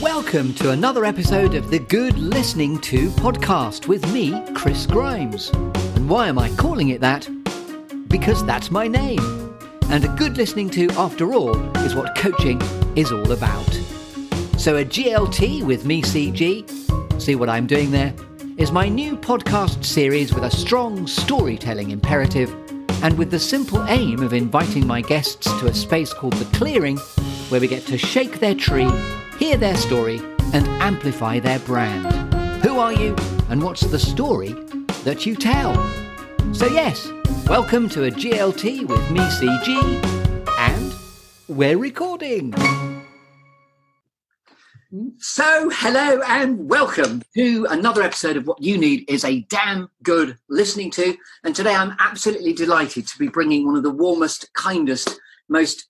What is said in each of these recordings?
Welcome to another episode of the Good Listening To podcast with me, Chris Grimes. And why am I calling it that? Because that's my name. And a good listening to, after all, is what coaching is all about. So, a GLT with me, CG, see what I'm doing there, is my new podcast series with a strong storytelling imperative and with the simple aim of inviting my guests to a space called The Clearing, where we get to shake their tree, hear their story, and amplify their brand. Who are you, and what's the story that you tell? So, yes, welcome to a GLT with me, CG, and we're recording. So, hello and welcome to another episode of What You Need is a Damn Good Listening to. And today I'm absolutely delighted to be bringing one of the warmest, kindest, most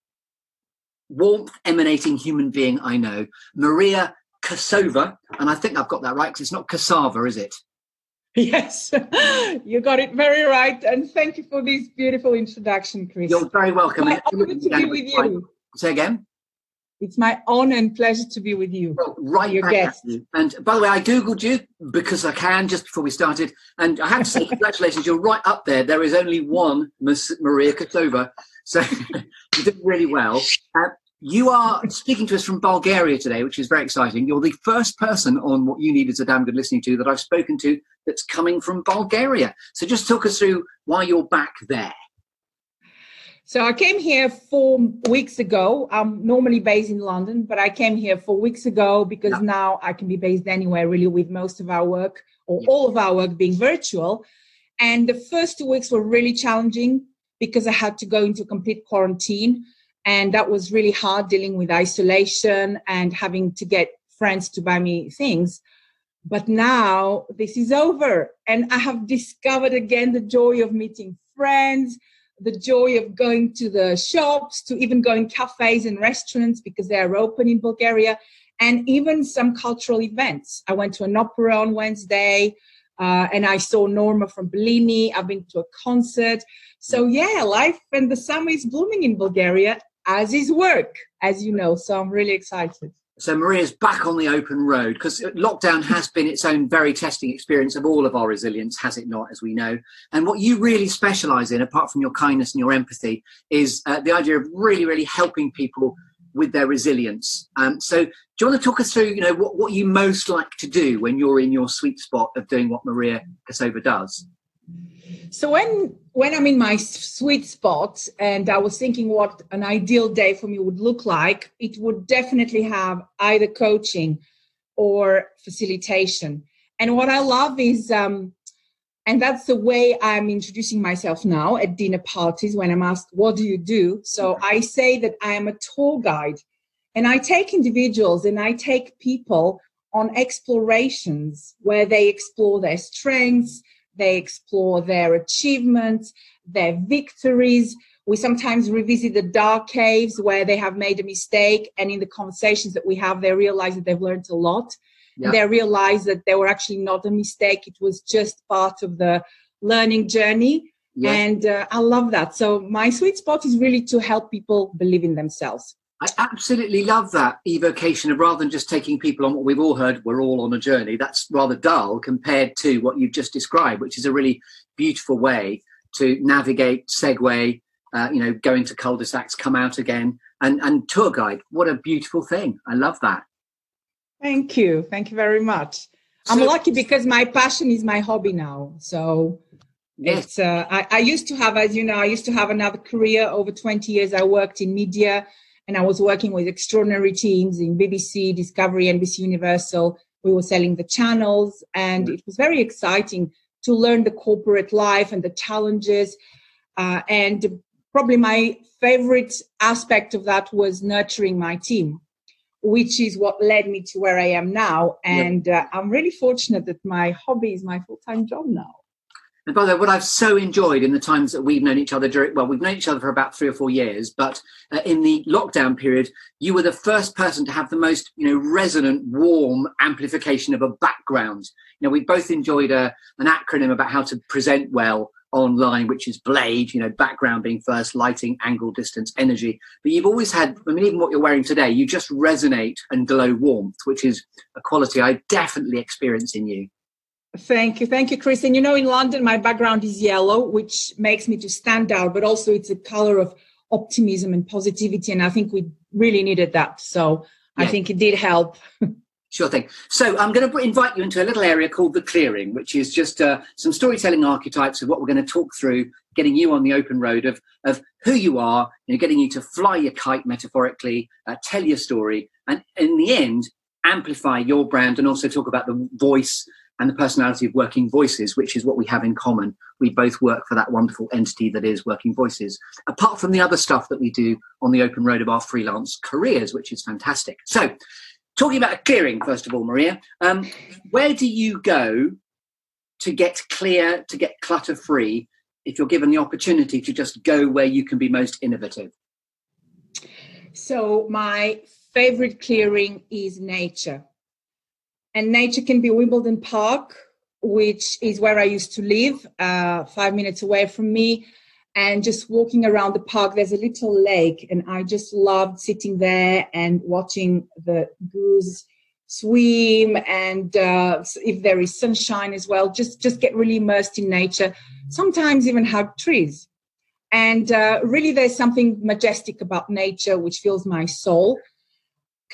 warmth emanating human being I know, Maria Kassova. And I think I've got that right because it's not Cassava, is it? Yes, you got it very right. And thank you for this beautiful introduction, Chris. You're very welcome. My honor to be with you. Say again. It's my honor and pleasure to be with you. Well, right your guest. you. And by the way, I googled you because I can just before we started, and I have to say congratulations. You're right up there. There is only one Miss Maria Kotova, so you did really well. Uh, you are speaking to us from Bulgaria today, which is very exciting. You're the first person on what you need is a damn good listening to that I've spoken to that's coming from Bulgaria. So just talk us through why you're back there. So I came here four weeks ago. I'm normally based in London, but I came here four weeks ago because Yeah. now I can be based anywhere really with most of our work or Yeah. all of our work being virtual. And the first two weeks were really challenging because I had to go into complete quarantine. And that was really hard dealing with isolation and having to get friends to buy me things. But now this is over, and I have discovered again the joy of meeting friends, the joy of going to the shops, to even going cafes and restaurants because they are open in Bulgaria, and even some cultural events. I went to an opera on Wednesday, uh, and I saw Norma from Bellini. I've been to a concert. So yeah, life and the summer is blooming in Bulgaria, as is work, as you know. So I'm really excited. So Maria's back on the open road because lockdown has been its own very testing experience of all of our resilience, has it not, as we know? And what you really specialise in, apart from your kindness and your empathy, is uh, the idea of really, really helping people with their resilience. Um, so do you want to talk us through, you know, what, what you most like to do when you're in your sweet spot of doing what Maria Kassova does? So when when I'm in my sweet spot and I was thinking what an ideal day for me would look like, it would definitely have either coaching or facilitation. And what I love is um and that's the way I'm introducing myself now at dinner parties when I'm asked, What do you do? So I say that I am a tour guide and I take individuals and I take people on explorations where they explore their strengths, they explore their achievements, their victories. We sometimes revisit the dark caves where they have made a mistake, and in the conversations that we have, they realize that they've learned a lot. Yeah. They realize that they were actually not a mistake, it was just part of the learning journey. Yeah. And uh, I love that. So, my sweet spot is really to help people believe in themselves. I absolutely love that evocation of rather than just taking people on what we've all heard, we're all on a journey. That's rather dull compared to what you've just described, which is a really beautiful way to navigate, segue, uh, you know, go into cul-de-sacs, come out again, and, and tour guide. What a beautiful thing. I love that. Thank you. Thank you very much. I'm lucky because my passion is my hobby now. So Yes. it's uh, I, I used to have, as you know, I used to have another career over 20 years. I worked in media and I was working with extraordinary teams in BBC, Discovery, NBC Universal. We were selling the channels, and it was very exciting to learn the corporate life and the challenges. Uh, and probably my favorite aspect of that was nurturing my team which is what led me to where I am now. Yep. And uh, I'm really fortunate that my hobby is my full time job now. And by the way, what I've so enjoyed in the times that we've known each other during, well, we've known each other for about three or four years, but uh, in the lockdown period, you were the first person to have the most, you know, resonant, warm amplification of a background. You know, we both enjoyed a, an acronym about how to present well online, which is Blade, you know, background being first, lighting, angle, distance, energy. But you've always had, I mean, even what you're wearing today, you just resonate and glow warmth, which is a quality I definitely experience in you. Thank you. Thank you, Chris. And you know, in London, my background is yellow, which makes me to stand out, but also it's a color of optimism and positivity. And I think we really needed that. So yeah. I think it did help. Sure thing. So I'm going to invite you into a little area called the clearing, which is just uh, some storytelling archetypes of what we're going to talk through, getting you on the open road of, of who you are, you know, getting you to fly your kite metaphorically, uh, tell your story, and in the end, amplify your brand and also talk about the voice and the personality of Working Voices, which is what we have in common. We both work for that wonderful entity that is Working Voices, apart from the other stuff that we do on the open road of our freelance careers, which is fantastic. So, talking about clearing, first of all, Maria, um, where do you go to get clear, to get clutter free, if you're given the opportunity to just go where you can be most innovative? So, my favorite clearing is nature. And nature can be Wimbledon Park, which is where I used to live, uh, five minutes away from me. And just walking around the park there's a little lake and i just loved sitting there and watching the goose swim and uh, if there is sunshine as well just just get really immersed in nature sometimes even hug trees. And uh, really there's something majestic about nature which fills my soul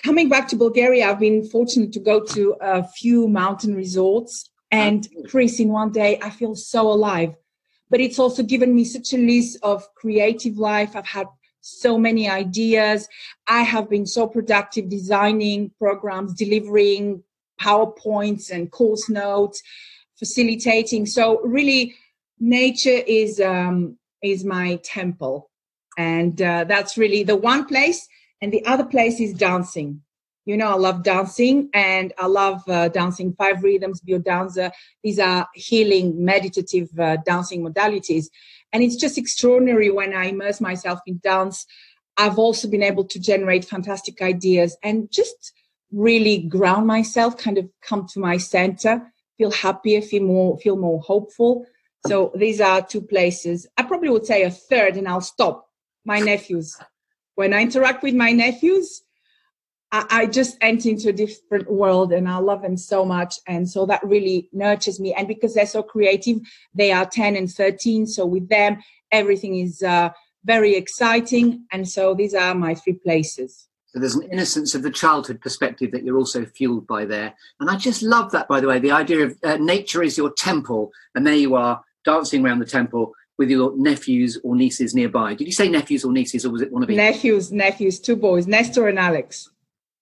coming back to bulgaria i've been fortunate to go to a few mountain resorts and chris in one day i feel so alive but it's also given me such a list of creative life. I've had so many ideas. I have been so productive designing programs, delivering PowerPoints and course notes, facilitating. So really, nature is um, is my temple, and uh, that's really the one place. And the other place is dancing you know, I love dancing and I love uh, dancing five rhythms, biodanza. These are healing, meditative uh, dancing modalities. And it's just extraordinary when I immerse myself in dance. I've also been able to generate fantastic ideas and just really ground myself, kind of come to my center, feel happier, feel more, feel more hopeful. So these are two places. I probably would say a third and I'll stop. My nephews. When I interact with my nephews, I, just enter into a different world and I love them so much. And so that really nurtures me. And because they're so creative, they are 10 and 13. So with them, everything is uh, very exciting. And so these are my three places. So there's an innocence of the childhood perspective that you're also fueled by there. And I just love that, by the way, the idea of uh, nature is your temple. And there you are dancing around the temple with your nephews or nieces nearby. Did you say nephews or nieces, or was it one of you? Nephews, nephews, two boys, Nestor and Alex.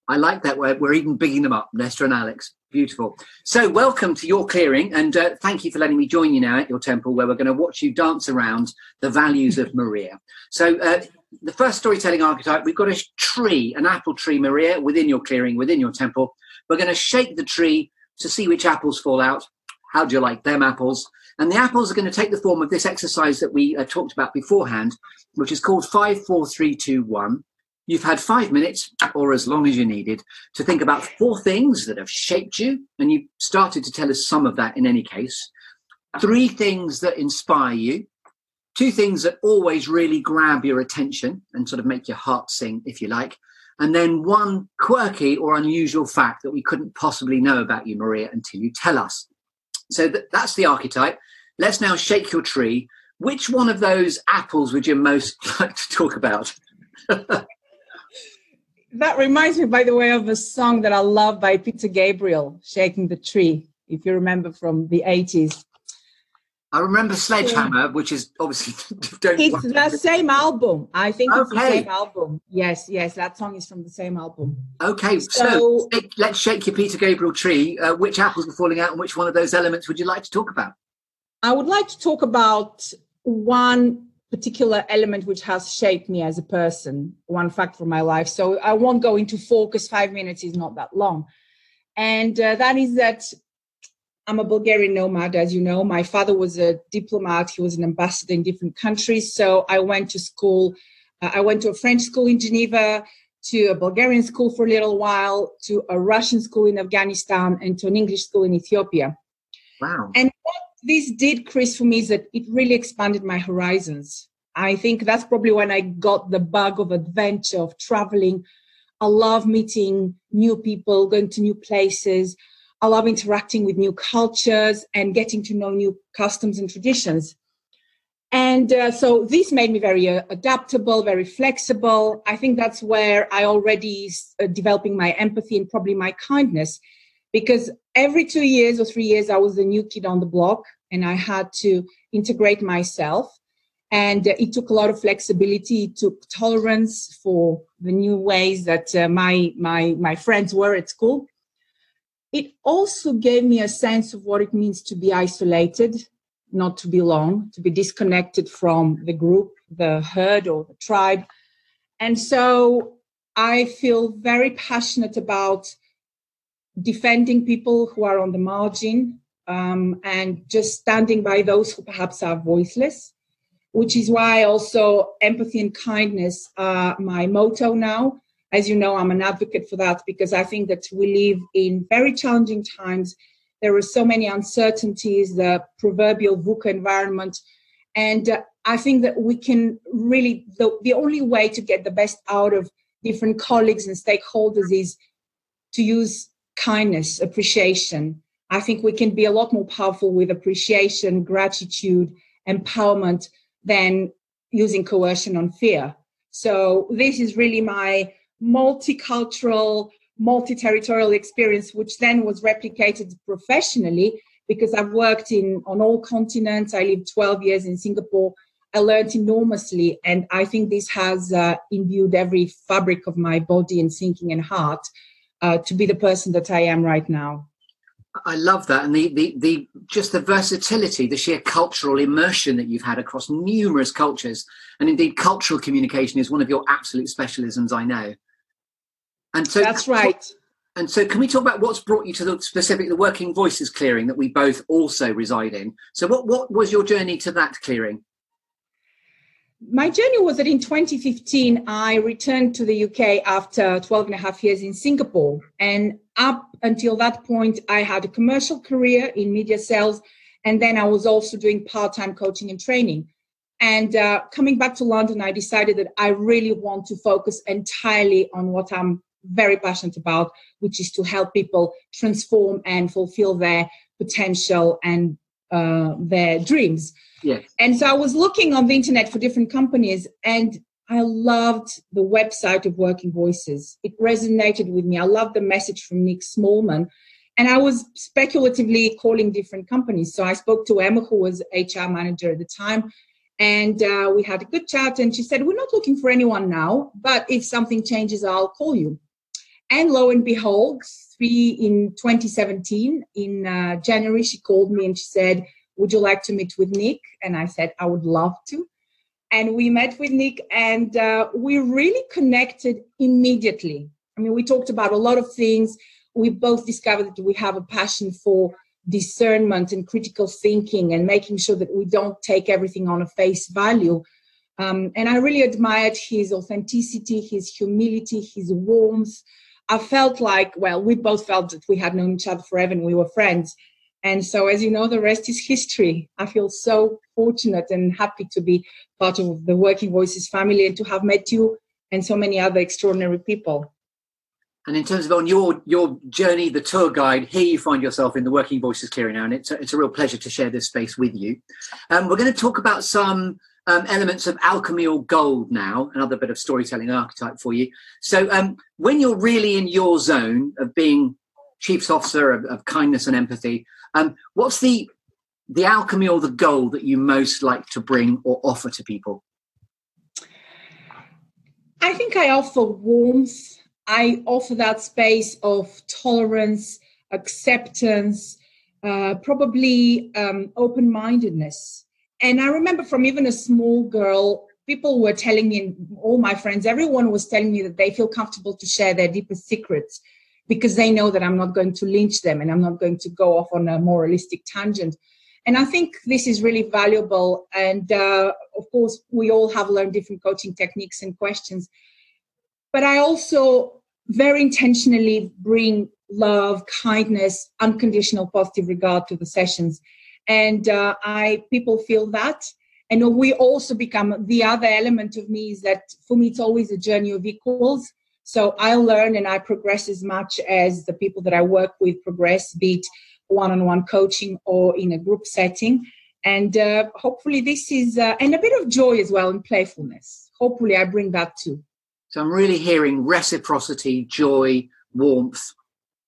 I like that word. We're even bigging them up, Nestor and Alex. Beautiful. So, welcome to your clearing, and uh, thank you for letting me join you now at your temple, where we're going to watch you dance around the values of Maria. So, uh, the first storytelling archetype, we've got a tree, an apple tree, Maria, within your clearing, within your temple. We're going to shake the tree to see which apples fall out. How do you like them apples? And the apples are going to take the form of this exercise that we uh, talked about beforehand, which is called five, four, three, two, one. You've had five minutes, or as long as you needed, to think about four things that have shaped you, and you've started to tell us some of that in any case. Three things that inspire you, two things that always really grab your attention and sort of make your heart sing, if you like, and then one quirky or unusual fact that we couldn't possibly know about you, Maria, until you tell us. So that's the archetype. Let's now shake your tree. Which one of those apples would you most like to talk about? that reminds me, by the way, of a song that I love by Peter Gabriel, "Shaking the Tree." If you remember from the eighties. I remember Sledgehammer, which is obviously. it's the same album. I think okay. it's the same album. Yes, yes, that song is from the same album. Okay, so, so let's shake your Peter Gabriel tree. Uh, which apples were falling out, and which one of those elements would you like to talk about? I would like to talk about one particular element which has shaped me as a person, one fact from my life. So I won't go into focus. Five minutes is not that long. And uh, that is that I'm a Bulgarian nomad, as you know. My father was a diplomat, he was an ambassador in different countries. So I went to school. Uh, I went to a French school in Geneva, to a Bulgarian school for a little while, to a Russian school in Afghanistan, and to an English school in Ethiopia. Wow. And what this did, Chris, for me is that it really expanded my horizons. I think that's probably when I got the bug of adventure, of traveling. I love meeting new people, going to new places. I love interacting with new cultures and getting to know new customs and traditions. And uh, so this made me very uh, adaptable, very flexible. I think that's where I already uh, developing my empathy and probably my kindness, because every two years or three years I was the new kid on the block, and I had to integrate myself. And uh, it took a lot of flexibility. It took tolerance for the new ways that uh, my my my friends were at school it also gave me a sense of what it means to be isolated, not to belong, to be disconnected from the group, the herd, or the tribe. And so I feel very passionate about defending people who are on the margin um, and just standing by those who perhaps are voiceless, which is why also empathy and kindness are my motto now as you know, I'm an advocate for that because I think that we live in very challenging times. There are so many uncertainties, the proverbial VUCA environment. And uh, I think that we can really, the, the only way to get the best out of different colleagues and stakeholders is to use kindness, appreciation. I think we can be a lot more powerful with appreciation, gratitude, empowerment than using coercion on fear. So this is really my multicultural, multi-territorial experience, which then was replicated professionally because I've worked in on all continents. I lived 12 years in Singapore. I learned enormously, and I think this has uh, imbued every fabric of my body and thinking and heart uh, to be the person that I am right now. I love that, and the, the the just the versatility, the sheer cultural immersion that you've had across numerous cultures, and indeed, cultural communication is one of your absolute specialisms. I know. And so that's right. And so, can we talk about what's brought you to the specific the Working Voices clearing that we both also reside in? So, what what was your journey to that clearing? My journey was that in 2015, I returned to the UK after 12 and a half years in Singapore. And up until that point, I had a commercial career in media sales. And then I was also doing part time coaching and training. And uh, coming back to London, I decided that I really want to focus entirely on what I'm very passionate about, which is to help people transform and fulfill their potential and uh, their dreams. Yes. And so I was looking on the internet for different companies and I loved the website of Working Voices. It resonated with me. I loved the message from Nick Smallman. And I was speculatively calling different companies. So I spoke to Emma, who was HR manager at the time, and uh, we had a good chat. And she said, We're not looking for anyone now, but if something changes, I'll call you. And lo and behold, three in 2017, in uh, January, she called me and she said, Would you like to meet with Nick? And I said, I would love to. And we met with Nick and uh, we really connected immediately. I mean, we talked about a lot of things. We both discovered that we have a passion for discernment and critical thinking and making sure that we don't take everything on a face value. Um, and I really admired his authenticity, his humility, his warmth, I felt like, well, we both felt that we had known each other forever and we were friends. And so, as you know, the rest is history. I feel so fortunate and happy to be part of the Working Voices family and to have met you and so many other extraordinary people. And in terms of on your your journey, the tour guide, here you find yourself in the Working Voices clearing now, and it's a, it's a real pleasure to share this space with you. Um, we're going to talk about some um, elements of alchemy or gold now, another bit of storytelling archetype for you. So, um, when you're really in your zone of being chief's officer of, of kindness and empathy, um, what's the the alchemy or the gold that you most like to bring or offer to people? I think I offer warmth. I offer that space of tolerance, acceptance, uh, probably um, open mindedness and I remember from even a small girl, people were telling me, all my friends, everyone was telling me that they feel comfortable to share their deepest secrets because they know that I'm not going to lynch them and I'm not going to go off on a moralistic tangent. And I think this is really valuable. And uh, of course, we all have learned different coaching techniques and questions. But I also very intentionally bring love, kindness, unconditional positive regard to the sessions and uh, I people feel that. And we also become the other element of me is that for me it's always a journey of equals. So I learn and I progress as much as the people that I work with progress, be it one-on-one coaching or in a group setting. And uh, hopefully this is uh, and a bit of joy as well and playfulness. Hopefully I bring that too. So I'm really hearing reciprocity, joy, warmth,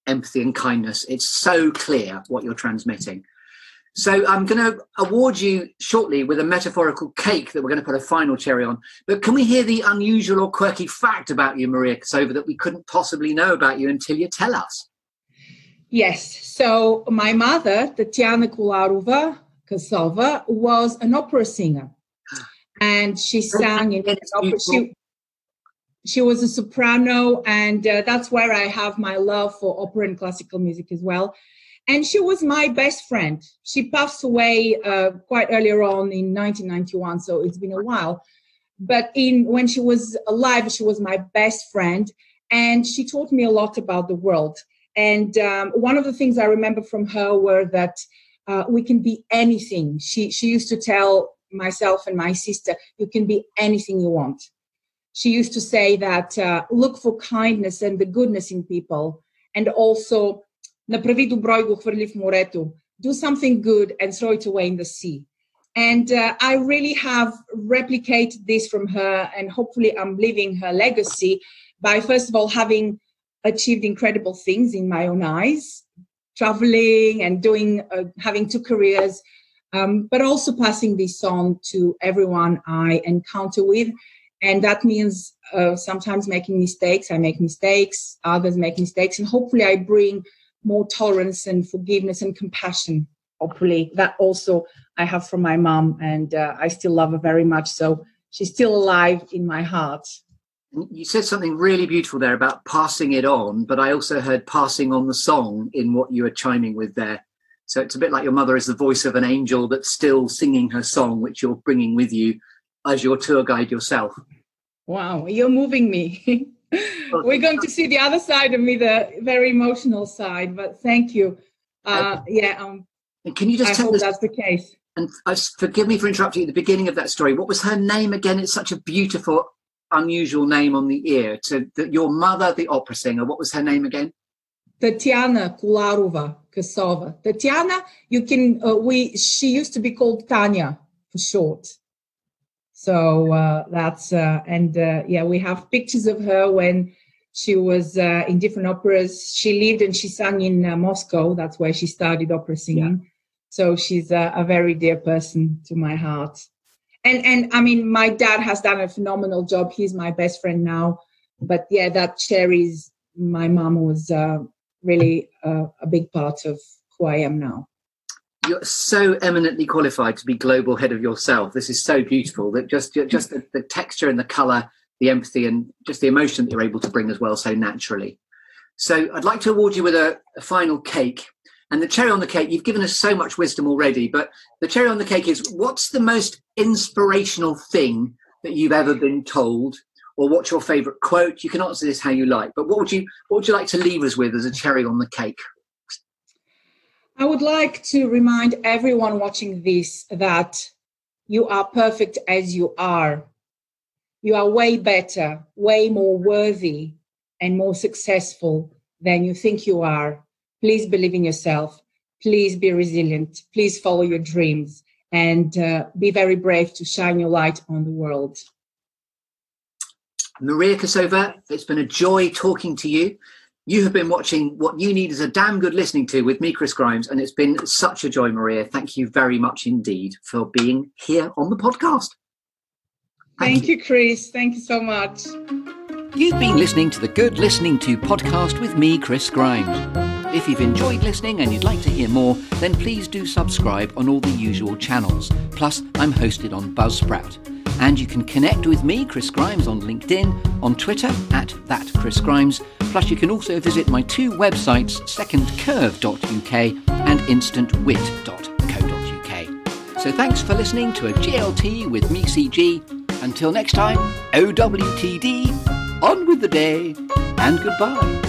empathy, and kindness. It's so clear what you're transmitting. So I'm going to award you shortly with a metaphorical cake that we're going to put a final cherry on. But can we hear the unusual or quirky fact about you, Maria Kassova, that we couldn't possibly know about you until you tell us? Yes. So my mother, Tatiana Kolarova Kassova, was an opera singer. And she sang in an opera. She, she was a soprano, and uh, that's where I have my love for opera and classical music as well and she was my best friend. She passed away uh, quite earlier on in 1991, so it's been a while. But in when she was alive, she was my best friend, and she taught me a lot about the world. And um, one of the things I remember from her were that uh, we can be anything. She she used to tell myself and my sister, "You can be anything you want." She used to say that uh, look for kindness and the goodness in people, and also Направи добро и го хвърли в морето. Do something good and throw it away in the sea. And uh, I really have replicated this from her, and hopefully, I'm leaving her legacy by first of all having achieved incredible things in my own eyes, traveling and doing, uh, having two careers, um, but also passing this on to everyone I encounter with. And that means uh, sometimes making mistakes. I make mistakes, others make mistakes, and hopefully, I bring more tolerance and forgiveness and compassion. Hopefully that also i have from my mom and uh, i still love her very much. So she's still alive in my heart. You said something really beautiful there about passing it on but i also heard passing on the song in what you were chiming with there. So it's a bit like your mother is the voice of an angel that's still singing her song which you're bringing with you as your tour guide yourself. Wow you're moving me We're going to see the other side of me, the very emotional side. But thank you. Uh, yeah. Um, can you just I tell hope us? That's the case. And uh, forgive me for interrupting at the beginning of that story. What was her name again? It's such a beautiful, unusual name on the ear. To the, your mother, the opera singer. What was her name again? Tatiana Kolarova Kassova. Tatiana, you can. Uh, we. She used to be called Tanya for short. So uh, that's uh, and uh, yeah, we have pictures of her when she was uh, in different operas. She lived and she sang in uh, Moscow. That's where she started opera singing. Yeah. So she's a, a, very dear person to my heart. And and I mean, my dad has done a phenomenal job. He's my best friend now. But yeah, that cherries. My mom was uh, really a big part of who I am now you're so eminently qualified to be global head of yourself. This is so beautiful that just just the, the texture and the color, the empathy, and just the emotion that you're able to bring as well so naturally. So I'd like to award you with a, a final cake. And the cherry on the cake, you've given us so much wisdom already, but the cherry on the cake is what's the most inspirational thing that you've ever been told? Or what's your favorite quote? You can answer this how you like, but what would you what would you like to leave us with as a cherry on the cake? I would like to remind everyone watching this that you are perfect as you are. You are way better, way more worthy, and more successful than you think you are. Please believe in yourself. Please be resilient. Please follow your dreams and uh, be very brave to shine your light on the world. Maria Kassova, it's been a joy talking to you. You have been watching what you need is a damn good listening to with me, Chris Grimes, and it's been such a joy, Maria. Thank you very much indeed for being here on the podcast. Thank, Thank you. you, Chris. Thank you so much. You've been listening to the Good Listening to podcast with me, Chris Grimes. If you've enjoyed listening and you'd like to hear more, then please do subscribe on all the usual channels. Plus, I'm hosted on Buzzsprout. And you can connect with me, Chris Grimes, on LinkedIn, on Twitter at that Chris Grimes. Plus, you can also visit my two websites, secondcurve.uk and instantwit.co.uk. So thanks for listening to a GLT with me, CG. Until next time, OWTD, on with the day, and goodbye.